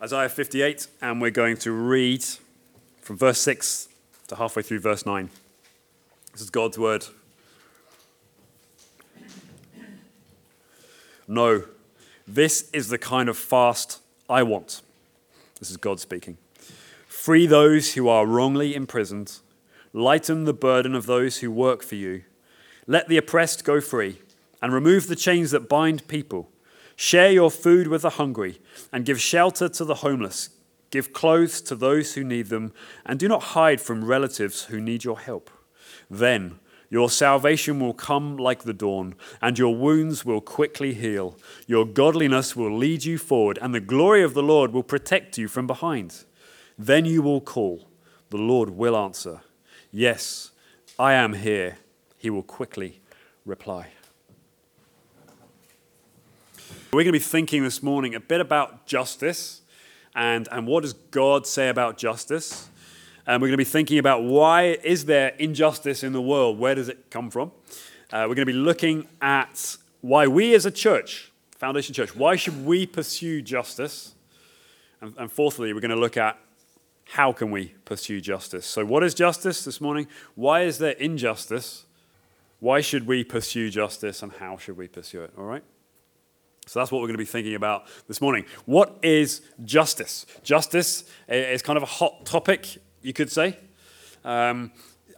Isaiah 58, and we're going to read from verse 6 to halfway through verse 9. This is God's word. No, this is the kind of fast I want. This is God speaking. Free those who are wrongly imprisoned, lighten the burden of those who work for you. Let the oppressed go free, and remove the chains that bind people. Share your food with the hungry, and give shelter to the homeless. Give clothes to those who need them, and do not hide from relatives who need your help. Then your salvation will come like the dawn, and your wounds will quickly heal. Your godliness will lead you forward, and the glory of the Lord will protect you from behind. Then you will call, the Lord will answer. Yes, I am here. He will quickly reply. We're going to be thinking this morning a bit about justice and, and what does God say about justice. And we're going to be thinking about why is there injustice in the world? Where does it come from? Uh, we're going to be looking at why we as a church, Foundation Church, why should we pursue justice? And, and fourthly, we're going to look at how can we pursue justice. So, what is justice this morning? Why is there injustice? Why should we pursue justice and how should we pursue it? All right? So that's what we're going to be thinking about this morning. What is justice? Justice is kind of a hot topic, you could say. Um,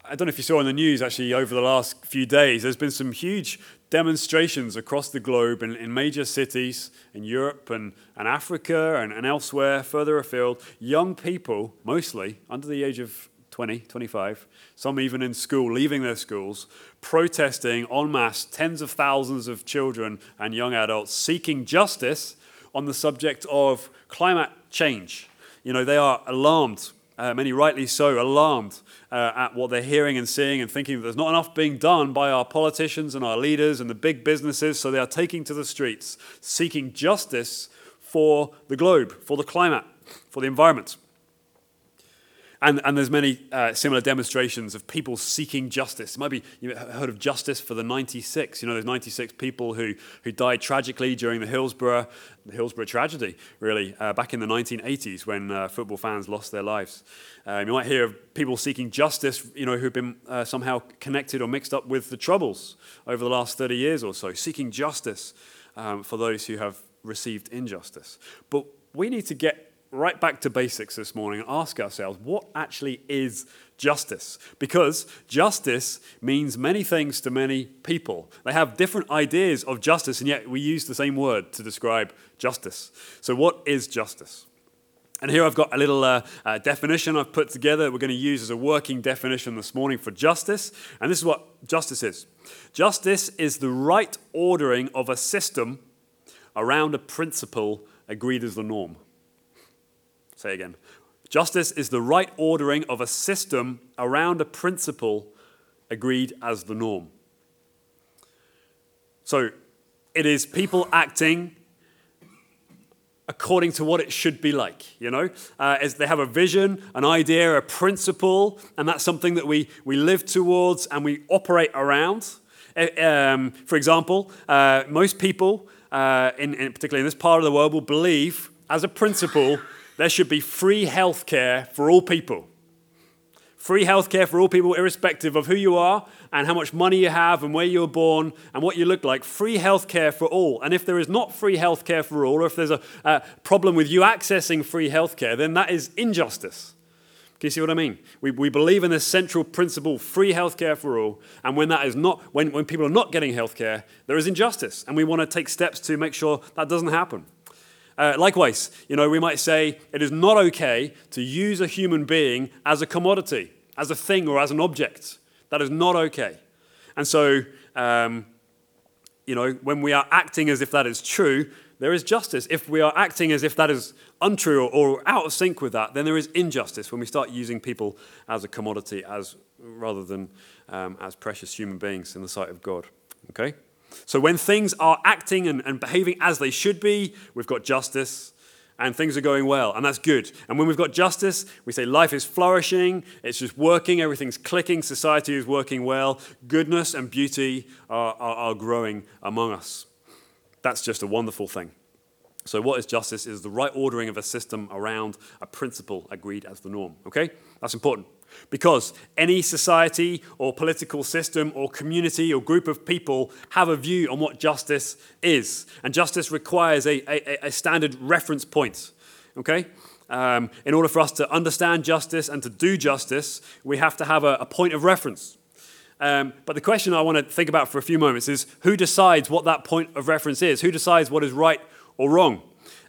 I don't know if you saw in the news actually over the last few days, there's been some huge demonstrations across the globe in, in major cities in Europe and, and Africa and, and elsewhere, further afield. Young people, mostly under the age of 20, 25, some even in school, leaving their schools, protesting en masse, tens of thousands of children and young adults seeking justice on the subject of climate change. You know, they are alarmed, uh, many rightly so, alarmed uh, at what they're hearing and seeing and thinking that there's not enough being done by our politicians and our leaders and the big businesses, so they are taking to the streets, seeking justice for the globe, for the climate, for the environment. And, and there's many uh, similar demonstrations of people seeking justice. It might be you've heard of justice for the 96. You know, there's 96 people who, who died tragically during the Hillsborough, the Hillsborough tragedy, really, uh, back in the 1980s when uh, football fans lost their lives. Um, you might hear of people seeking justice, you know, who've been uh, somehow connected or mixed up with the Troubles over the last 30 years or so, seeking justice um, for those who have received injustice. But we need to get right back to basics this morning and ask ourselves what actually is justice? Because justice means many things to many people. They have different ideas of justice, and yet we use the same word to describe justice. So, what is justice? And here I've got a little uh, uh, definition I've put together we're going to use as a working definition this morning for justice. And this is what justice is justice is the right ordering of a system around a principle agreed as the norm. Say again. Justice is the right ordering of a system around a principle agreed as the norm. So it is people acting according to what it should be like, you know? Uh, as they have a vision, an idea, a principle, and that's something that we, we live towards and we operate around. Uh, um, for example, uh, most people, uh, in, in, particularly in this part of the world, will believe as a principle there should be free healthcare for all people. Free healthcare for all people, irrespective of who you are and how much money you have and where you were born and what you look like. Free healthcare for all. And if there is not free healthcare for all, or if there's a, a problem with you accessing free healthcare, then that is injustice. Can you see what I mean? We, we believe in this central principle, free healthcare for all. And when that is not, when, when people are not getting healthcare, there is injustice. And we want to take steps to make sure that doesn't happen. Uh, likewise, you know, we might say it is not okay to use a human being as a commodity, as a thing, or as an object. That is not okay. And so, um, you know, when we are acting as if that is true, there is justice. If we are acting as if that is untrue or, or out of sync with that, then there is injustice when we start using people as a commodity, as rather than um, as precious human beings in the sight of God. Okay. So when things are acting and, and behaving as they should be, we've got justice and things are going well, and that's good. And when we've got justice, we say life is flourishing, it's just working, everything's clicking, society is working well, goodness and beauty are, are, are growing among us. That's just a wonderful thing. So, what is justice? Is the right ordering of a system around a principle agreed as the norm. Okay? That's important. Because any society or political system or community or group of people have a view on what justice is. And justice requires a, a, a standard reference point. Okay? Um, in order for us to understand justice and to do justice, we have to have a, a point of reference. Um, but the question I want to think about for a few moments is who decides what that point of reference is? Who decides what is right or wrong?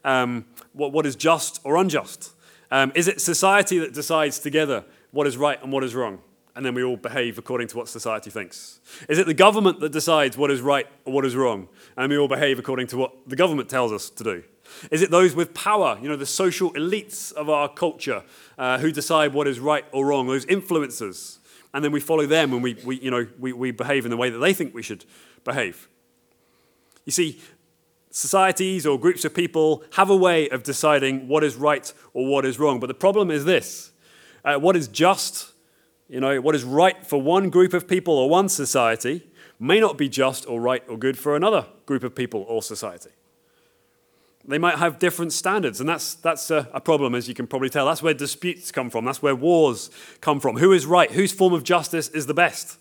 Um, what, what is just or unjust? Um, is it society that decides together what is right and what is wrong? And then we all behave according to what society thinks. Is it the government that decides what is right or what is wrong? And we all behave according to what the government tells us to do? Is it those with power, you know, the social elites of our culture, uh, who decide what is right or wrong, those influencers? And then we follow them and we, we, you know, we, we behave in the way that they think we should behave. You see, societies or groups of people have a way of deciding what is right or what is wrong. But the problem is this uh, what is just, you know, what is right for one group of people or one society may not be just or right or good for another group of people or society. They might have different standards, and that's, that's a, a, problem, as you can probably tell. That's where disputes come from, that's where wars come from. Who is right? Whose form of justice is the best?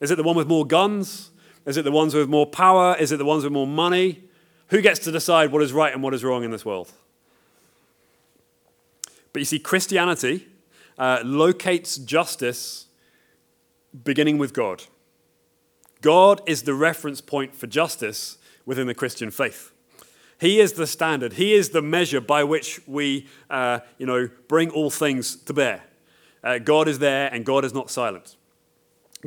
Is it the one with more guns? Is it the ones with more power? Is it the ones with more money? Who gets to decide what is right and what is wrong in this world? But you see, Christianity uh, locates justice beginning with God. God is the reference point for justice within the Christian faith. He is the standard. He is the measure by which we, uh, you know, bring all things to bear. Uh, God is there, and God is not silent.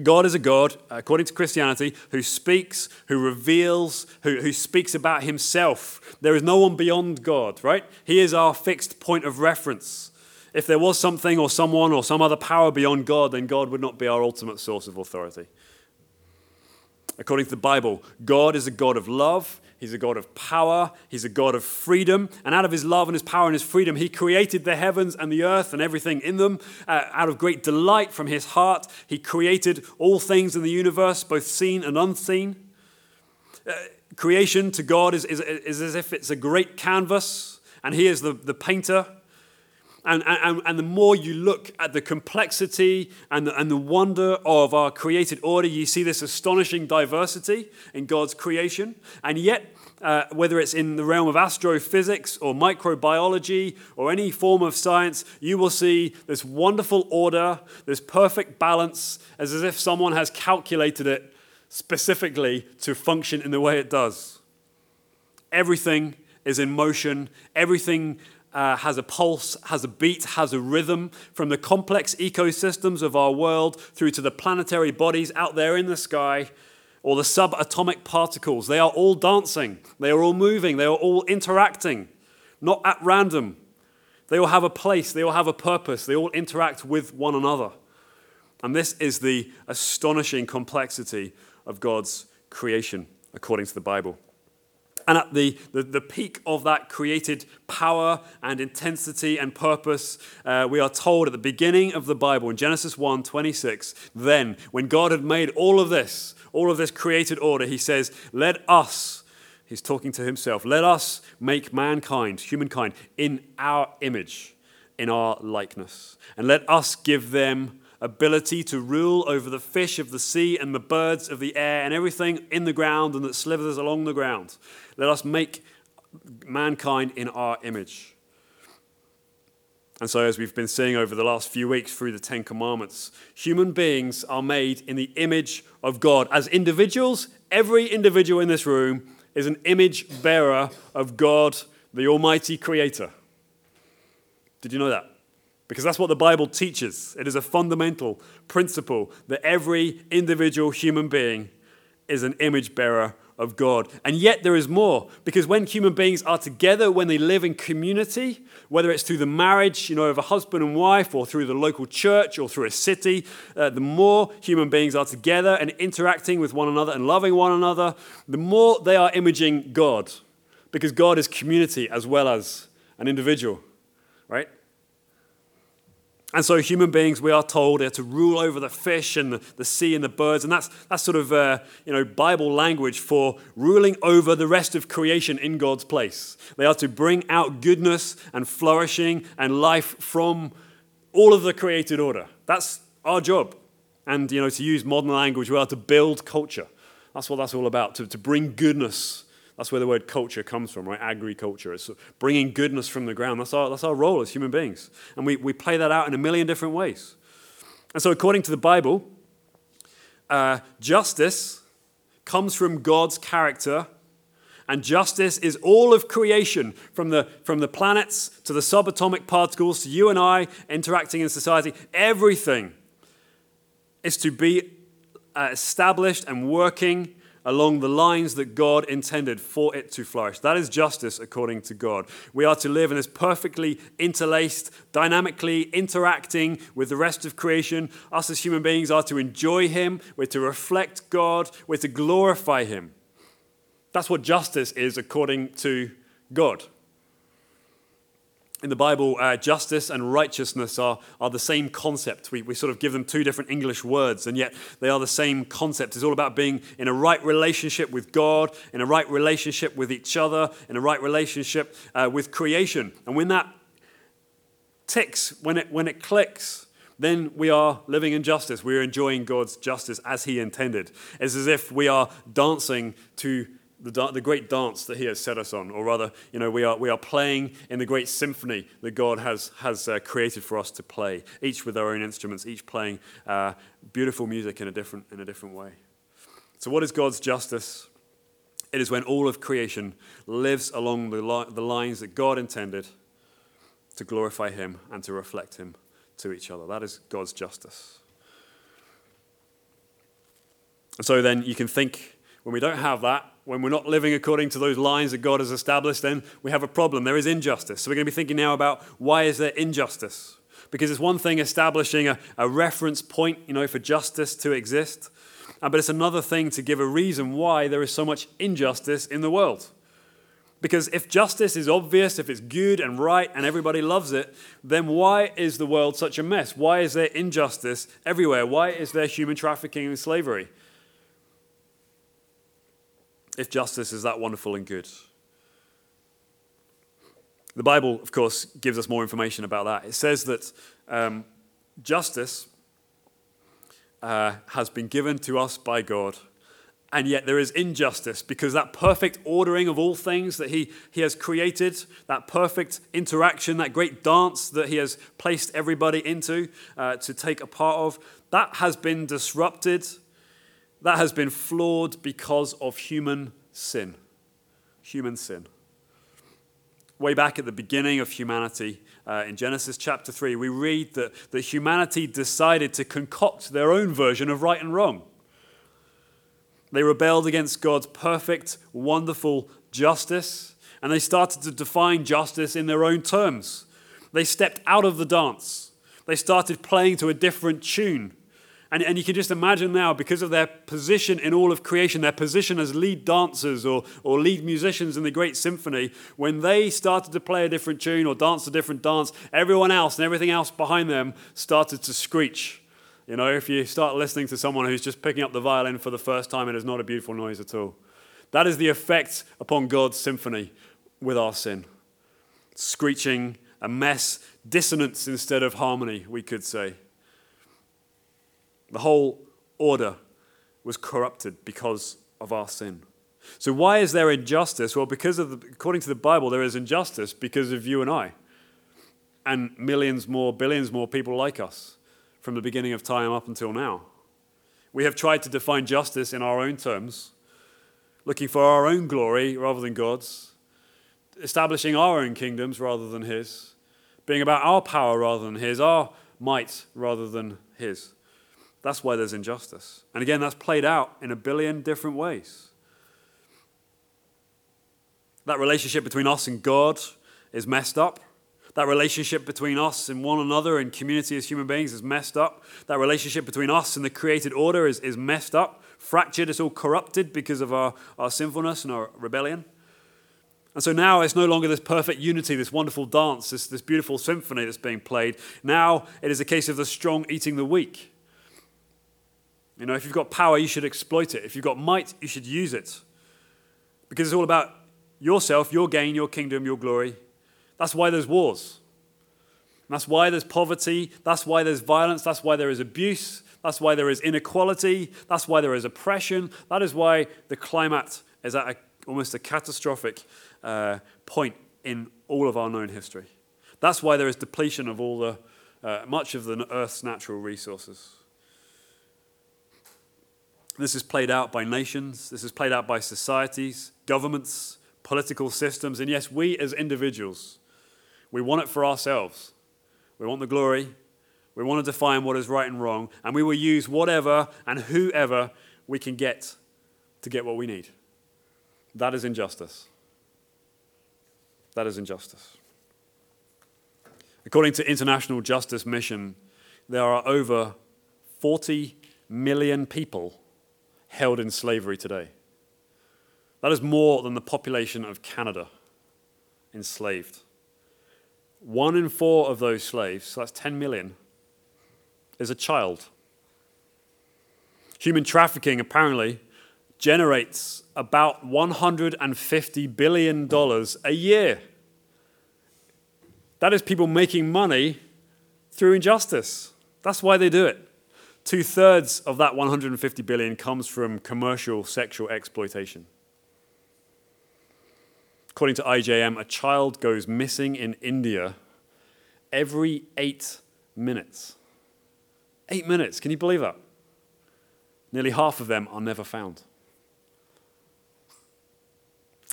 God is a God, according to Christianity, who speaks, who reveals, who, who speaks about himself. There is no one beyond God, right? He is our fixed point of reference. If there was something or someone or some other power beyond God, then God would not be our ultimate source of authority. According to the Bible, God is a God of love. He's a God of power. He's a God of freedom. And out of his love and his power and his freedom, he created the heavens and the earth and everything in them. Uh, out of great delight from his heart, he created all things in the universe, both seen and unseen. Uh, creation to God is, is, is as if it's a great canvas, and he is the, the painter. And, and, and the more you look at the complexity and the, and the wonder of our created order, you see this astonishing diversity in God's creation. And yet, uh, whether it's in the realm of astrophysics or microbiology or any form of science, you will see this wonderful order, this perfect balance, as if someone has calculated it specifically to function in the way it does. Everything is in motion, everything uh, has a pulse, has a beat, has a rhythm, from the complex ecosystems of our world through to the planetary bodies out there in the sky or the subatomic particles. They are all dancing, they are all moving, they are all interacting, not at random. They all have a place, they all have a purpose, they all interact with one another. And this is the astonishing complexity of God's creation, according to the Bible. And at the, the, the, peak of that created power and intensity and purpose, uh, we are told at the beginning of the Bible in Genesis 1 26, then, when God had made all of this, all of this created order, he says, Let us, he's talking to himself, let us make mankind, humankind, in our image, in our likeness. And let us give them ability to rule over the fish of the sea and the birds of the air and everything in the ground and that slithers along the ground. Let us make mankind in our image. And so, as we've been seeing over the last few weeks through the Ten Commandments, human beings are made in the image of God. As individuals, every individual in this room is an image bearer of God, the Almighty Creator. Did you know that? Because that's what the Bible teaches. It is a fundamental principle that every individual human being is an image bearer of God. And yet there is more, because when human beings are together, when they live in community, whether it's through the marriage, you know, of a husband and wife, or through the local church, or through a city, uh, the more human beings are together and interacting with one another and loving one another, the more they are imaging God, because God is community as well as an individual, right? And so, human beings, we are told, are to rule over the fish and the, sea and the birds. And that's, that's sort of uh, you know, Bible language for ruling over the rest of creation in God's place. They are to bring out goodness and flourishing and life from all of the created order. That's our job. And you know, to use modern language, we are to build culture. That's what that's all about, to, to bring goodness that's where the word culture comes from, right? Agriculture. It's bringing goodness from the ground. That's our, that's our role as human beings. And we, we play that out in a million different ways. And so, according to the Bible, uh, justice comes from God's character. And justice is all of creation, from the, from the planets to the subatomic particles to you and I interacting in society. Everything is to be uh, established and working along the lines that God intended for it to flourish. That is justice according to God. We are to live in this perfectly interlaced, dynamically interacting with the rest of creation. Us as human beings are to enjoy Him, we're to reflect God, we're to glorify Him. That's what justice is according to God in the Bible, uh, justice and righteousness are, are the same concept. We, we sort of give them two different English words, and yet they are the same concept. It's all about being in a right relationship with God, in a right relationship with each other, in a right relationship uh, with creation. And when that ticks, when it, when it clicks, then we are living in justice. We are enjoying God's justice as He intended. It's as if we are dancing to the, the great dance that he has set us on, or rather, you know, we are, we are playing in the great symphony that God has, has uh, created for us to play, each with our own instruments, each playing uh, beautiful music in a, different, in a different way. So, what is God's justice? It is when all of creation lives along the, li- the lines that God intended to glorify Him and to reflect Him to each other. That is God's justice. And so then you can think when we don't have that, when we're not living according to those lines that God has established, then we have a problem. There is injustice. So we're going to be thinking now about why is there injustice? Because it's one thing establishing a, a reference point, you know, for justice to exist, uh, but it's another thing to give a reason why there is so much injustice in the world. Because if justice is obvious, if it's good and right and everybody loves it, then why is the world such a mess? Why is there injustice everywhere? Why is there human trafficking and slavery? If justice is that wonderful and good. The Bible, of course, gives us more information about that. It says that um, justice uh, has been given to us by God, and yet there is injustice because that perfect ordering of all things that he, he has created, that perfect interaction, that great dance that He has placed everybody into uh, to take a part of, that has been disrupted that has been flawed because of human sin. Human sin. Way back at the beginning of humanity, uh, in Genesis chapter 3, we read that, that humanity decided to concoct their own version of right and wrong. They rebelled against God's perfect, wonderful justice, and they started to define justice in their own terms. They stepped out of the dance. They started playing to a different tune. And, and you can just imagine now, because of their position in all of creation, their position as lead dancers or, or lead musicians in the great symphony, when they started to play a different tune or dance a different dance, everyone else and everything else behind them started to screech. You know, if you start listening to someone who's just picking up the violin for the first time, it is not a beautiful noise at all. That is the effect upon God's symphony with our sin. Screeching, a mess, dissonance instead of harmony, we could say. The whole order was corrupted because of our sin. So, why is there injustice? Well, because of the, according to the Bible, there is injustice because of you and I, and millions more, billions more people like us from the beginning of time up until now. We have tried to define justice in our own terms, looking for our own glory rather than God's, establishing our own kingdoms rather than His, being about our power rather than His, our might rather than His. That's why there's injustice. And again, that's played out in a billion different ways. That relationship between us and God is messed up. That relationship between us and one another and community as human beings is messed up. That relationship between us and the created order is, is messed up, fractured, it's all corrupted because of our, our sinfulness and our rebellion. And so now it's no longer this perfect unity, this wonderful dance, this, this beautiful symphony that's being played. Now it is a case of the strong eating the weak. You know, if you've got power, you should exploit it. If you've got might, you should use it. Because it's all about yourself, your gain, your kingdom, your glory. That's why there's wars. That's why there's poverty. That's why there's violence. That's why there is abuse. That's why there is inequality. That's why there is oppression. That is why the climate is at a, almost a catastrophic uh, point in all of our known history. That's why there is depletion of all the, uh, much of the Earth's natural resources. This is played out by nations, this is played out by societies, governments, political systems, and yes, we as individuals, we want it for ourselves. We want the glory, we want to define what is right and wrong, and we will use whatever and whoever we can get to get what we need. That is injustice. That is injustice. According to International Justice Mission, there are over 40 million people held in slavery today. That is more than the population of Canada enslaved. One in four of those slaves, so that's 10 million, is a child. Human trafficking apparently generates about $150 billion a year. That is people making money through injustice. That's why they do it. Two thirds of that 150 billion comes from commercial sexual exploitation. According to IJM, a child goes missing in India every eight minutes. Eight minutes, can you believe that? Nearly half of them are never found.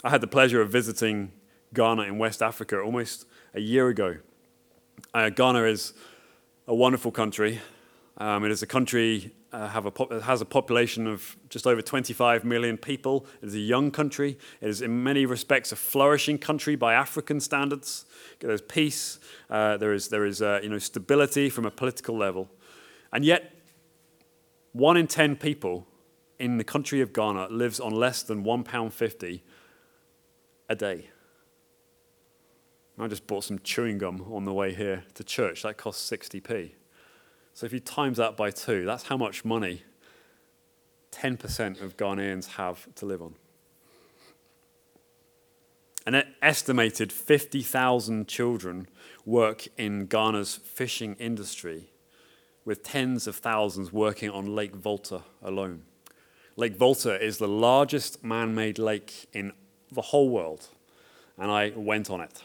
I had the pleasure of visiting Ghana in West Africa almost a year ago. Uh, Ghana is a wonderful country. Um, it is a country uh, have a pop- has a population of just over 25 million people. It is a young country. It is, in many respects, a flourishing country by African standards. There's peace. Uh, there is there is uh, you know stability from a political level, and yet, one in ten people in the country of Ghana lives on less than one pound fifty a day. I just bought some chewing gum on the way here to church. That cost 60p. So if you times that by two, that's how much money 10% of Ghanaians have to live on. An estimated 50,000 children work in Ghana's fishing industry, with tens of thousands working on Lake Volta alone. Lake Volta is the largest man made lake in the whole world, and I went on it.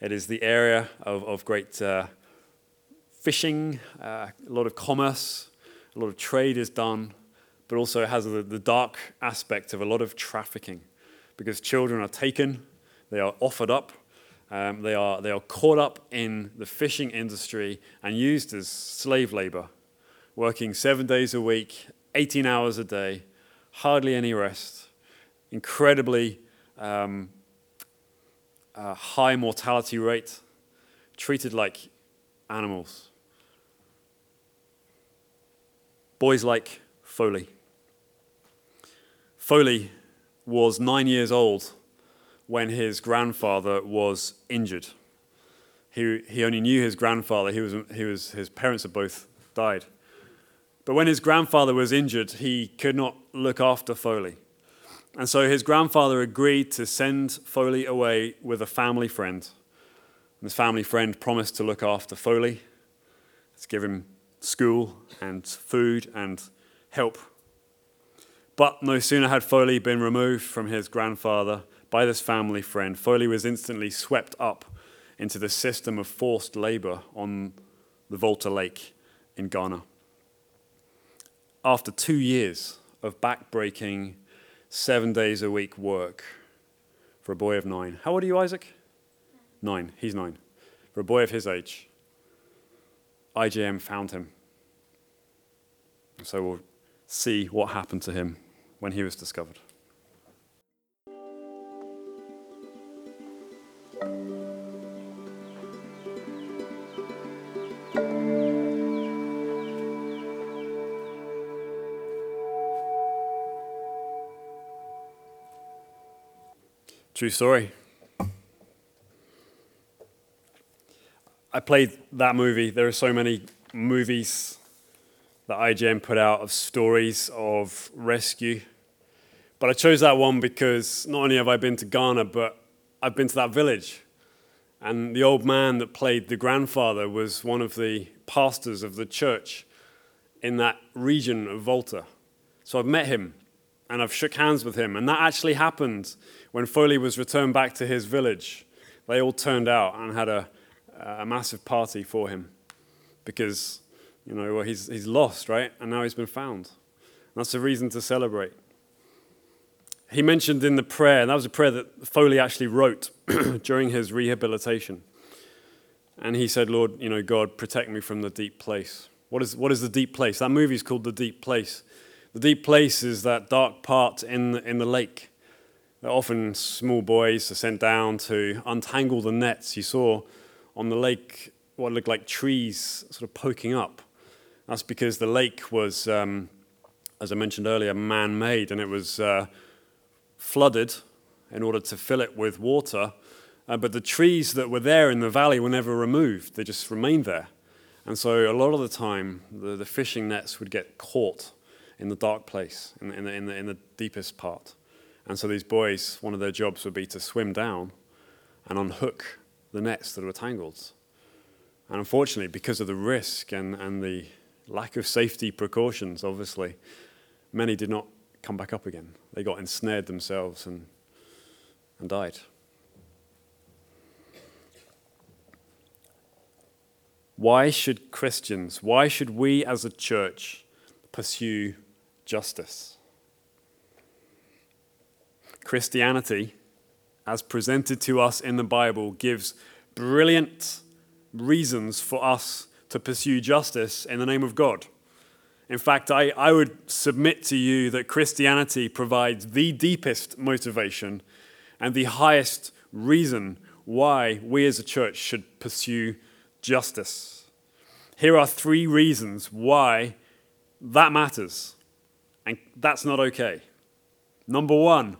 It is the area of, of great uh, fishing, uh, a lot of commerce, a lot of trade is done, but also has the, the dark aspect of a lot of trafficking because children are taken, they are offered up, um, they, are, they are caught up in the fishing industry and used as slave labor, working seven days a week, 18 hours a day, hardly any rest, incredibly um, uh, high mortality rate, treated like animals. Boys like Foley. Foley was nine years old when his grandfather was injured. He, he only knew his grandfather, he was, he was, his parents had both died. But when his grandfather was injured, he could not look after Foley. And so his grandfather agreed to send Foley away with a family friend. And this family friend promised to look after Foley, to give him school and food and help. But no sooner had Foley been removed from his grandfather by this family friend, Foley was instantly swept up into the system of forced labor on the Volta Lake in Ghana. After two years of backbreaking seven days a week work for a boy of nine. How old are you, Isaac? Nine. He's nine. For a boy of his age, IJM found him. So we'll see what happened to him when he was discovered. True story. I played that movie. There are so many movies that IJM put out of stories of rescue. But I chose that one because not only have I been to Ghana, but I've been to that village. And the old man that played the grandfather was one of the pastors of the church in that region of Volta. So I've met him and I've shook hands with him. And that actually happened when Foley was returned back to his village. They all turned out and had a, a massive party for him because, you know, well, he's, he's lost, right? And now he's been found. And that's a reason to celebrate. He mentioned in the prayer, and that was a prayer that Foley actually wrote during his rehabilitation. And he said, Lord, you know, God, protect me from the deep place. What is, what is the deep place? That movie is called The Deep Place. The deep place is that dark part in the, in the lake. That often small boys are sent down to untangle the nets. You saw on the lake what looked like trees sort of poking up. That's because the lake was, um, as I mentioned earlier, man made and it was uh, flooded in order to fill it with water. Uh, but the trees that were there in the valley were never removed, they just remained there. And so a lot of the time, the, the fishing nets would get caught in the dark place, in the, in, the, in, the, in the deepest part. And so these boys, one of their jobs would be to swim down and unhook the nets that were tangled. And unfortunately, because of the risk and, and the lack of safety precautions, obviously, many did not come back up again. They got ensnared themselves and, and died. Why should Christians, why should we as a church pursue justice? Christianity, as presented to us in the Bible, gives brilliant reasons for us to pursue justice in the name of God. In fact, I, I would submit to you that Christianity provides the deepest motivation and the highest reason why we as a church should pursue justice. Here are three reasons why that matters, and that's not okay. Number one,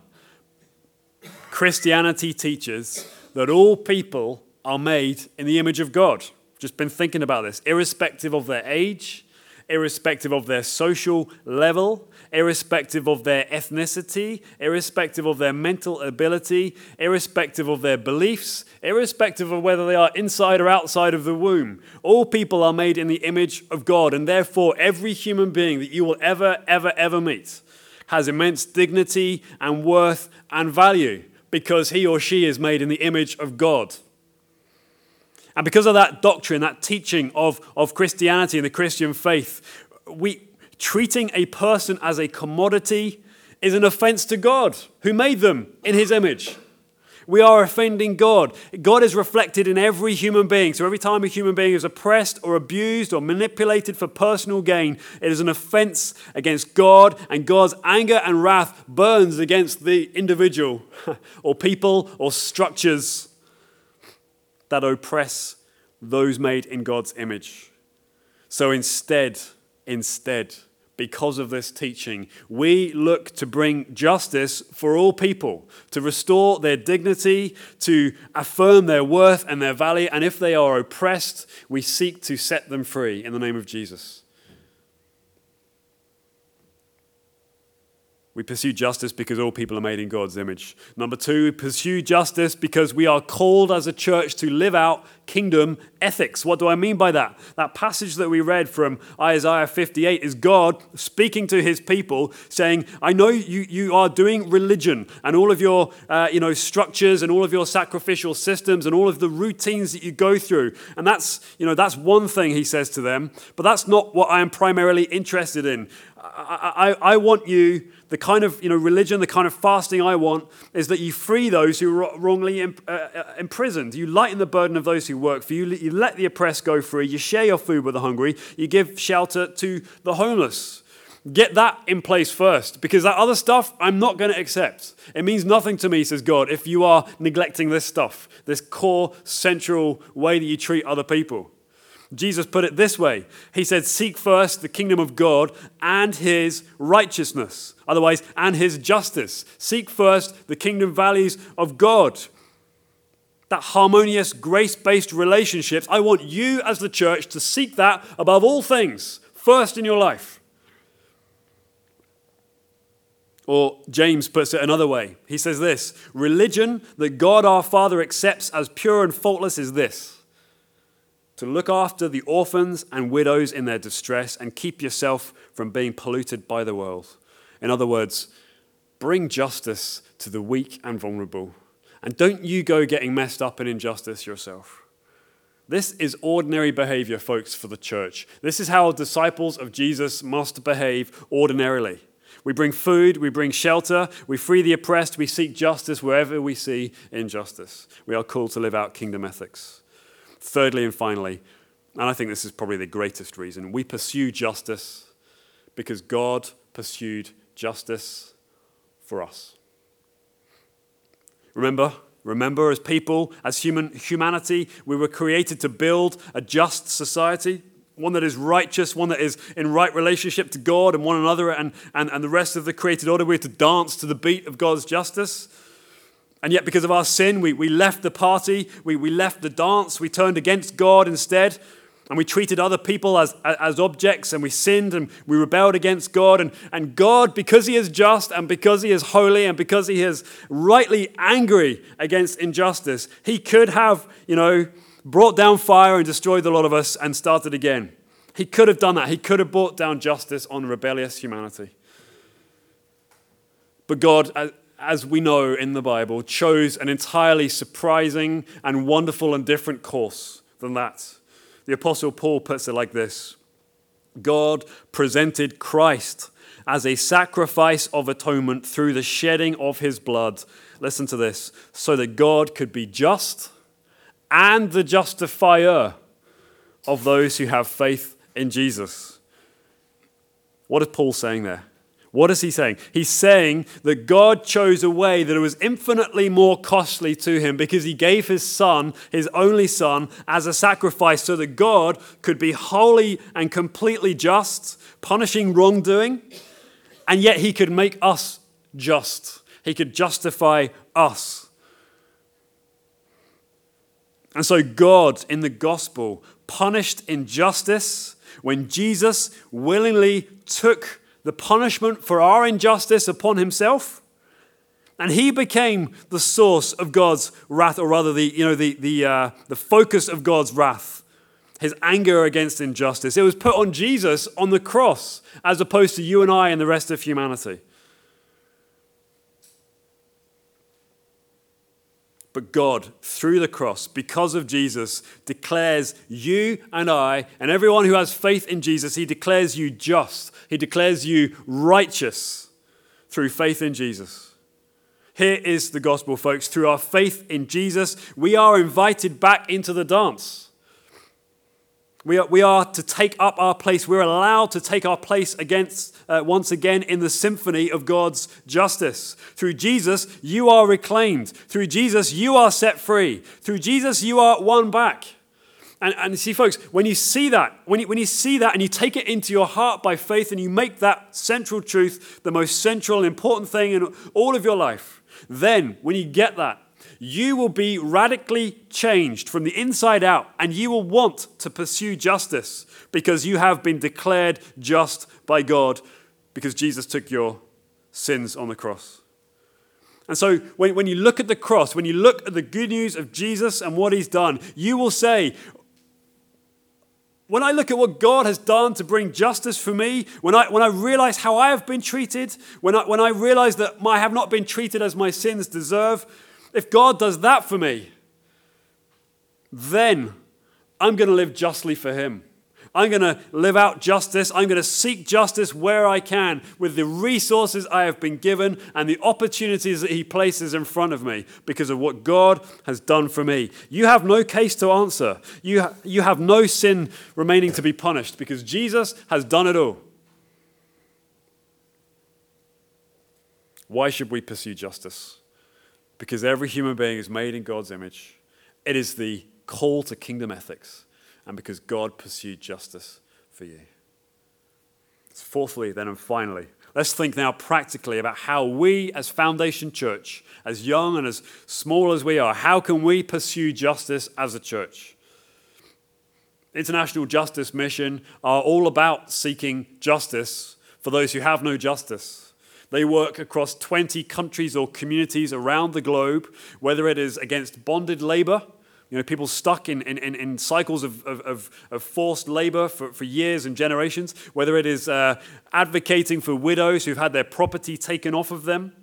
Christianity teaches that all people are made in the image of God. Just been thinking about this, irrespective of their age, irrespective of their social level, irrespective of their ethnicity, irrespective of their mental ability, irrespective of their beliefs, irrespective of whether they are inside or outside of the womb. All people are made in the image of God, and therefore, every human being that you will ever, ever, ever meet has immense dignity and worth and value because he or she is made in the image of God. And because of that doctrine, that teaching of, of Christianity and the Christian faith, we, treating a person as a commodity is an offense to God, who made them in his image. We are offending God. God is reflected in every human being. So every time a human being is oppressed or abused or manipulated for personal gain, it is an offense against God, and God's anger and wrath burns against the individual or people or structures that oppress those made in God's image. So instead, instead, because of this teaching, we look to bring justice for all people, to restore their dignity, to affirm their worth and their value, and if they are oppressed, we seek to set them free in the name of Jesus. We pursue justice because all people are made in God's image. Number two, we pursue justice because we are called as a church to live out kingdom ethics. What do I mean by that? That passage that we read from Isaiah 58 is God speaking to his people, saying, I know you, you are doing religion and all of your uh, you know, structures and all of your sacrificial systems and all of the routines that you go through. And that's, you know, that's one thing, he says to them, but that's not what I am primarily interested in. I, I, I want you the kind of you know, religion, the kind of fasting I want is that you free those who are wrongly uh, uh, imprisoned. You lighten the burden of those who work for you. You let the oppressed go free. You share your food with the hungry. You give shelter to the homeless. Get that in place first because that other stuff I'm not going to accept. It means nothing to me, says God, if you are neglecting this stuff, this core central way that you treat other people. Jesus put it this way He said, Seek first the kingdom of God and his righteousness, otherwise, and his justice. Seek first the kingdom values of God. that harmonious, grace based relationships. I want you as the church to seek that above all things, first in your life. Or James puts it another way. He says this Religion that God our Father accepts as pure and faultless is this to look after the orphans and widows in their distress and keep yourself from being polluted by the world. In other words, bring justice to the weak and vulnerable. And don't you go getting messed up in injustice yourself. This is ordinary behavior, folks, for the church. This is how disciples of Jesus must behave ordinarily. We bring food, we bring shelter, we free the oppressed, we seek justice wherever we see injustice. We are called to live out kingdom ethics. Thirdly and finally, and I think this is probably the greatest reason, we pursue justice because God pursued justice for us. Remember, remember as people, as human humanity, we were created to build a just society one that is righteous, one that is in right relationship to God and one another and, and, and the rest of the created order. We're to dance to the beat of God's justice. And yet, because of our sin, we, we left the party, we, we left the dance, we turned against God instead, and we treated other people as, as objects, and we sinned and we rebelled against God. And, and God, because He is just and because He is holy and because He is rightly angry against injustice, He could have, you know, brought down fire and destroyed the lot of us and started again. He could have done that. He could have brought down justice on rebellious humanity. But God, uh, as we know in the Bible, chose an entirely surprising and wonderful and different course than that. The Apostle Paul puts it like this God presented Christ as a sacrifice of atonement through the shedding of his blood. Listen to this so that God could be just and the justifier of those who have faith in Jesus. What is Paul saying there? What is he saying? He's saying that God chose a way that it was infinitely more costly to him because he gave his son, his only son, as a sacrifice so that God could be wholly and completely just, punishing wrongdoing, and yet he could make us just. He could justify us. And so, God in the gospel punished injustice when Jesus willingly took the punishment for our injustice upon himself. And he became the source of God's wrath, or rather, the, you know, the, the, uh, the focus of God's wrath, his anger against injustice. It was put on Jesus on the cross, as opposed to you and I and the rest of humanity. But God, through the cross, because of Jesus, declares you and I, and everyone who has faith in Jesus, He declares you just. He declares you righteous through faith in Jesus. Here is the gospel, folks. Through our faith in Jesus, we are invited back into the dance. We are, we are to take up our place. We're allowed to take our place against, uh, once again in the symphony of God's justice. Through Jesus, you are reclaimed. Through Jesus, you are set free. Through Jesus, you are won back. And, and see, folks, when you see that, when you, when you see that and you take it into your heart by faith and you make that central truth the most central and important thing in all of your life, then when you get that, you will be radically changed from the inside out, and you will want to pursue justice because you have been declared just by God because Jesus took your sins on the cross. And so, when, when you look at the cross, when you look at the good news of Jesus and what he's done, you will say, when I look at what God has done to bring justice for me, when I, when I realize how I have been treated, when I, when I realize that I have not been treated as my sins deserve, if God does that for me, then I'm going to live justly for Him. I'm going to live out justice. I'm going to seek justice where I can with the resources I have been given and the opportunities that He places in front of me because of what God has done for me. You have no case to answer. You, ha- you have no sin remaining to be punished because Jesus has done it all. Why should we pursue justice? Because every human being is made in God's image. It is the call to kingdom ethics, and because God pursued justice for you. Fourthly, then, and finally, let's think now practically about how we, as Foundation Church, as young and as small as we are, how can we pursue justice as a church? International Justice Mission are all about seeking justice for those who have no justice. They work across 20 countries or communities around the globe, whether it is against bonded labor you know, people stuck in, in, in cycles of, of, of forced labor for, for years and generations, whether it is uh, advocating for widows who've had their property taken off of them,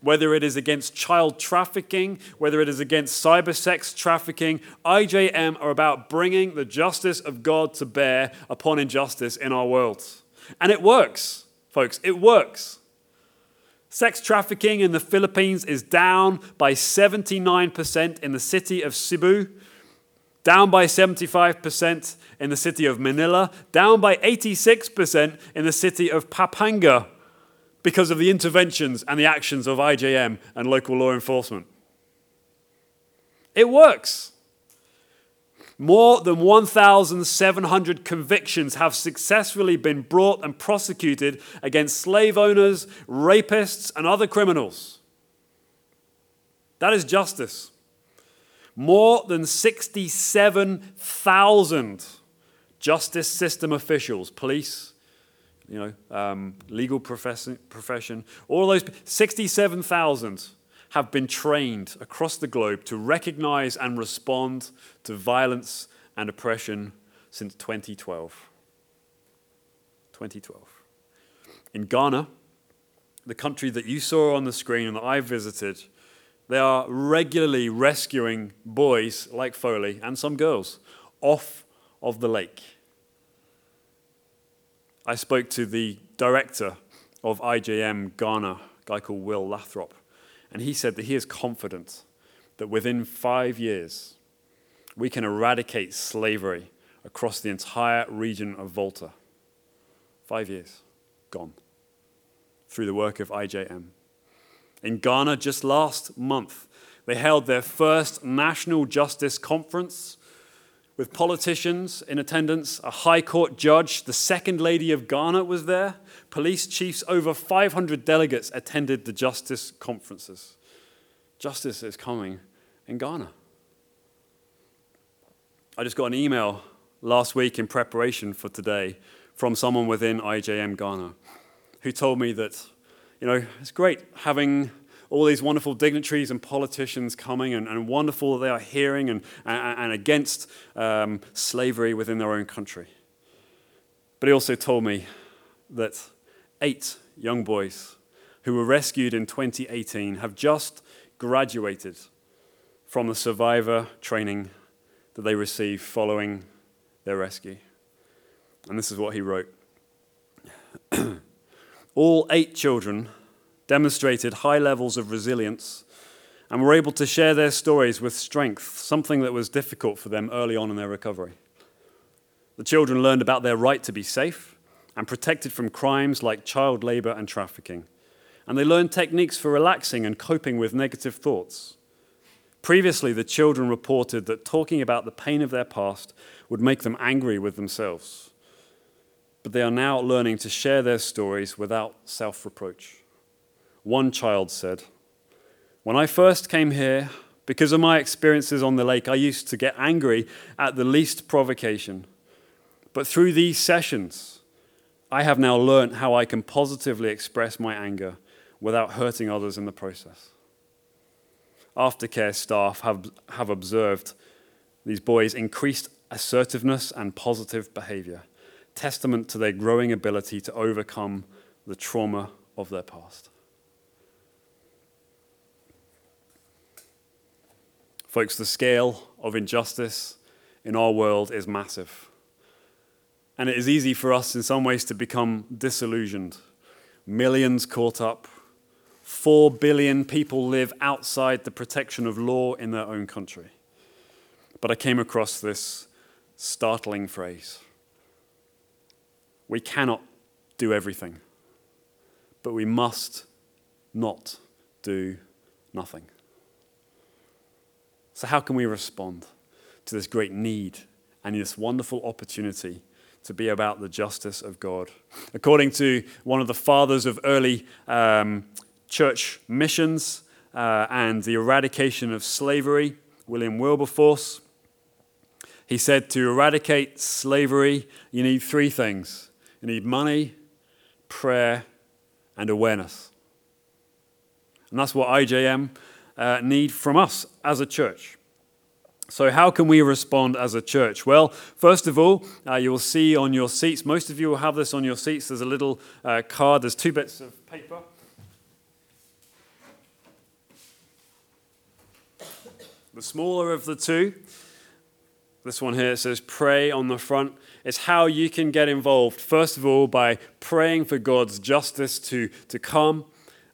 whether it is against child trafficking, whether it is against cyber sex trafficking, IJM are about bringing the justice of God to bear upon injustice in our world. And it works, folks, it works. Sex trafficking in the Philippines is down by 79% in the city of Cebu, down by 75% in the city of Manila, down by 86% in the city of Pampanga because of the interventions and the actions of IJM and local law enforcement. It works. More than 1,700 convictions have successfully been brought and prosecuted against slave owners, rapists, and other criminals. That is justice. More than 67,000 justice system officials, police, you know, um, legal profession, profession, all those, 67,000 have been trained across the globe to recognize and respond to violence and oppression since 2012. 2012. In Ghana, the country that you saw on the screen and that I visited, they are regularly rescuing boys like Foley and some girls off of the lake. I spoke to the director of IJM Ghana, a guy called Will Lathrop. And he said that he is confident that within five years, we can eradicate slavery across the entire region of Volta. Five years gone through the work of IJM. In Ghana, just last month, they held their first National Justice Conference with politicians in attendance, a High Court judge, the Second Lady of Ghana was there, police chiefs, over 500 delegates attended the justice conferences. Justice is coming in Ghana. I just got an email last week in preparation for today from someone within IJM Ghana who told me that, you know, it's great having all these wonderful dignitaries and politicians coming, and, and wonderful that they are hearing and, and, and against um, slavery within their own country. But he also told me that eight young boys who were rescued in 2018 have just graduated from the survivor training that they received following their rescue. And this is what he wrote All eight children demonstrated high levels of resilience and were able to share their stories with strength, something that was difficult for them early on in their recovery. The children learned about their right to be safe and protected from crimes like child labor and trafficking. And they learned techniques for relaxing and coping with negative thoughts. Previously, the children reported that talking about the pain of their past would make them angry with themselves. But they are now learning to share their stories without self reproach. One child said, When I first came here, because of my experiences on the lake, I used to get angry at the least provocation. But through these sessions, I have now learned how I can positively express my anger without hurting others in the process. Aftercare staff have, have observed these boys' increased assertiveness and positive behavior, testament to their growing ability to overcome the trauma of their past. Folks, the scale of injustice in our world is massive. And it is easy for us in some ways to become disillusioned. Millions caught up. Four billion people live outside the protection of law in their own country. But I came across this startling phrase We cannot do everything, but we must not do nothing. So, how can we respond to this great need and this wonderful opportunity to be about the justice of God. According to one of the fathers of early um, church missions uh, and the eradication of slavery, William Wilberforce, he said to eradicate slavery, you need three things you need money, prayer, and awareness. And that's what IJM uh, need from us as a church. So, how can we respond as a church? Well, first of all, uh, you will see on your seats, most of you will have this on your seats. There's a little uh, card, there's two bits of paper. The smaller of the two, this one here says pray on the front. It's how you can get involved, first of all, by praying for God's justice to, to come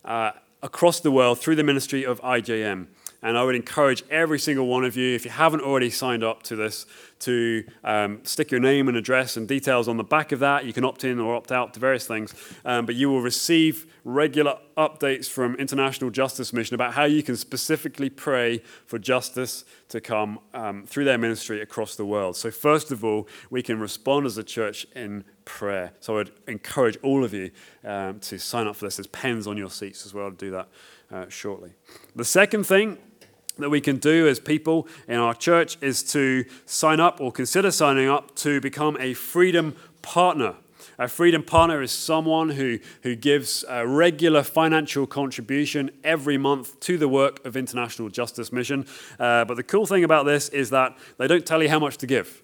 uh, across the world through the ministry of IJM. And I would encourage every single one of you, if you haven't already signed up to this, to um, stick your name and address and details on the back of that. You can opt in or opt out to various things. Um, but you will receive regular updates from International Justice Mission about how you can specifically pray for justice to come um, through their ministry across the world. So, first of all, we can respond as a church in prayer. So, I would encourage all of you um, to sign up for this. There's pens on your seats as well to do that uh, shortly. The second thing that we can do as people in our church is to sign up or consider signing up to become a freedom partner. A freedom partner is someone who, who gives a regular financial contribution every month to the work of International Justice Mission. Uh, but the cool thing about this is that they don't tell you how much to give.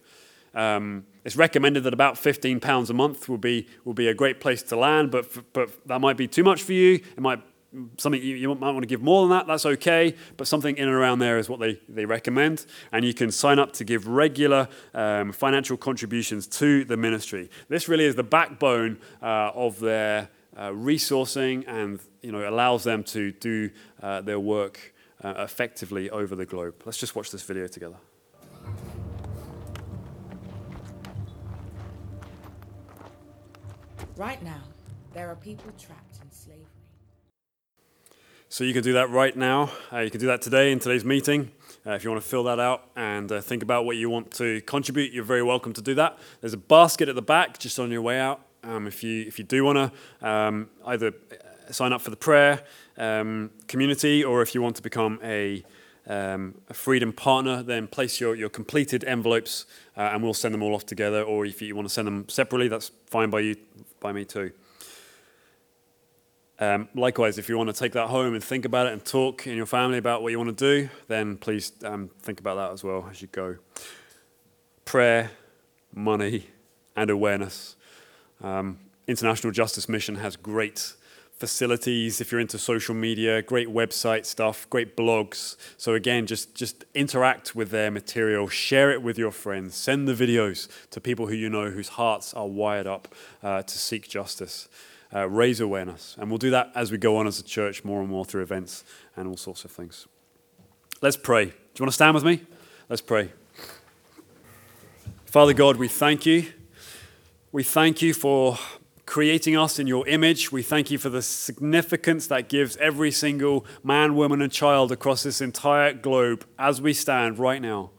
Um, it's recommended that about £15 a month will be, will be a great place to land, but, but that might be too much for you. It might something you, you, might want to give more than that, that's okay, but something in and around there is what they, they recommend. And you can sign up to give regular um, financial contributions to the ministry. This really is the backbone uh, of their uh, resourcing and you know, allows them to do uh, their work uh, effectively over the globe. Let's just watch this video together. Right now, there are people trapped so you can do that right now. Uh, you can do that today in today's meeting. Uh, if you want to fill that out and uh, think about what you want to contribute, you're very welcome to do that. There's a basket at the back just on your way out. Um, if you if you do want to um, either uh, sign up for the prayer um, community or if you want to become a, um, a freedom partner, then place your, your completed envelopes uh, and we'll send them all off together. Or if you want to send them separately, that's fine by you, by me too. Um, likewise, if you want to take that home and think about it and talk in your family about what you want to do, then please um, think about that as well as you go. Prayer, money, and awareness. Um, International Justice Mission has great facilities if you're into social media, great website stuff, great blogs. So again, just just interact with their material, share it with your friends, send the videos to people who you know whose hearts are wired up uh, to seek justice uh, raise awareness. And we'll do that as we go on as a church more and more through events and all sorts of things. Let's pray. Do you want to stand with me? Let's pray. Father God, we thank you. We thank you for creating us in your image. We thank you for the significance that gives every single man, woman, and child across this entire globe as we stand right now.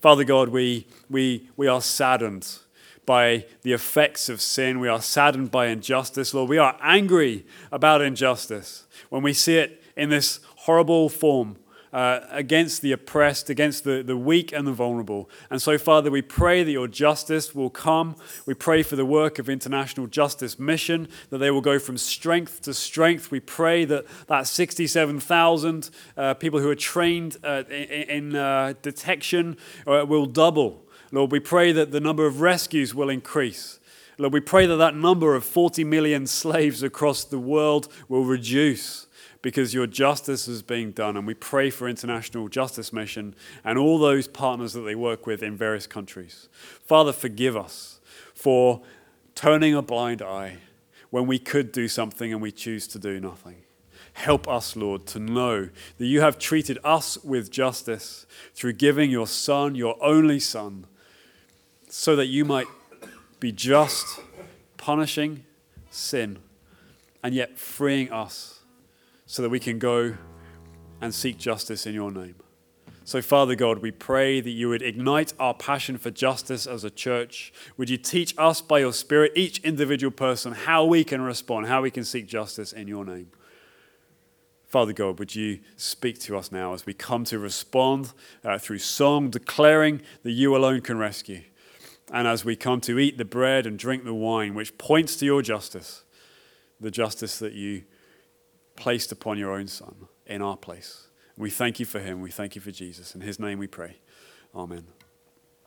Father God, we, we, we are saddened by the effects of sin. We are saddened by injustice, Lord. We are angry about injustice when we see it in this horrible form. Uh, against the oppressed, against the, the weak and the vulnerable. And so, Father, we pray that your justice will come. We pray for the work of International Justice Mission, that they will go from strength to strength. We pray that that 67,000 uh, people who are trained uh, in, in uh, detection uh, will double Lord, we pray that the number of rescues will increase. Lord, we pray that that number of 40 million slaves across the world will reduce because your justice is being done. And we pray for International Justice Mission and all those partners that they work with in various countries. Father, forgive us for turning a blind eye when we could do something and we choose to do nothing. Help us, Lord, to know that you have treated us with justice through giving your Son, your only Son, so that you might be just, punishing sin, and yet freeing us so that we can go and seek justice in your name. So, Father God, we pray that you would ignite our passion for justice as a church. Would you teach us by your Spirit, each individual person, how we can respond, how we can seek justice in your name? Father God, would you speak to us now as we come to respond uh, through song, declaring that you alone can rescue, and as we come to eat the bread and drink the wine, which points to your justice, the justice that you placed upon your own Son in our place. We thank you for him. We thank you for Jesus. In his name we pray. Amen.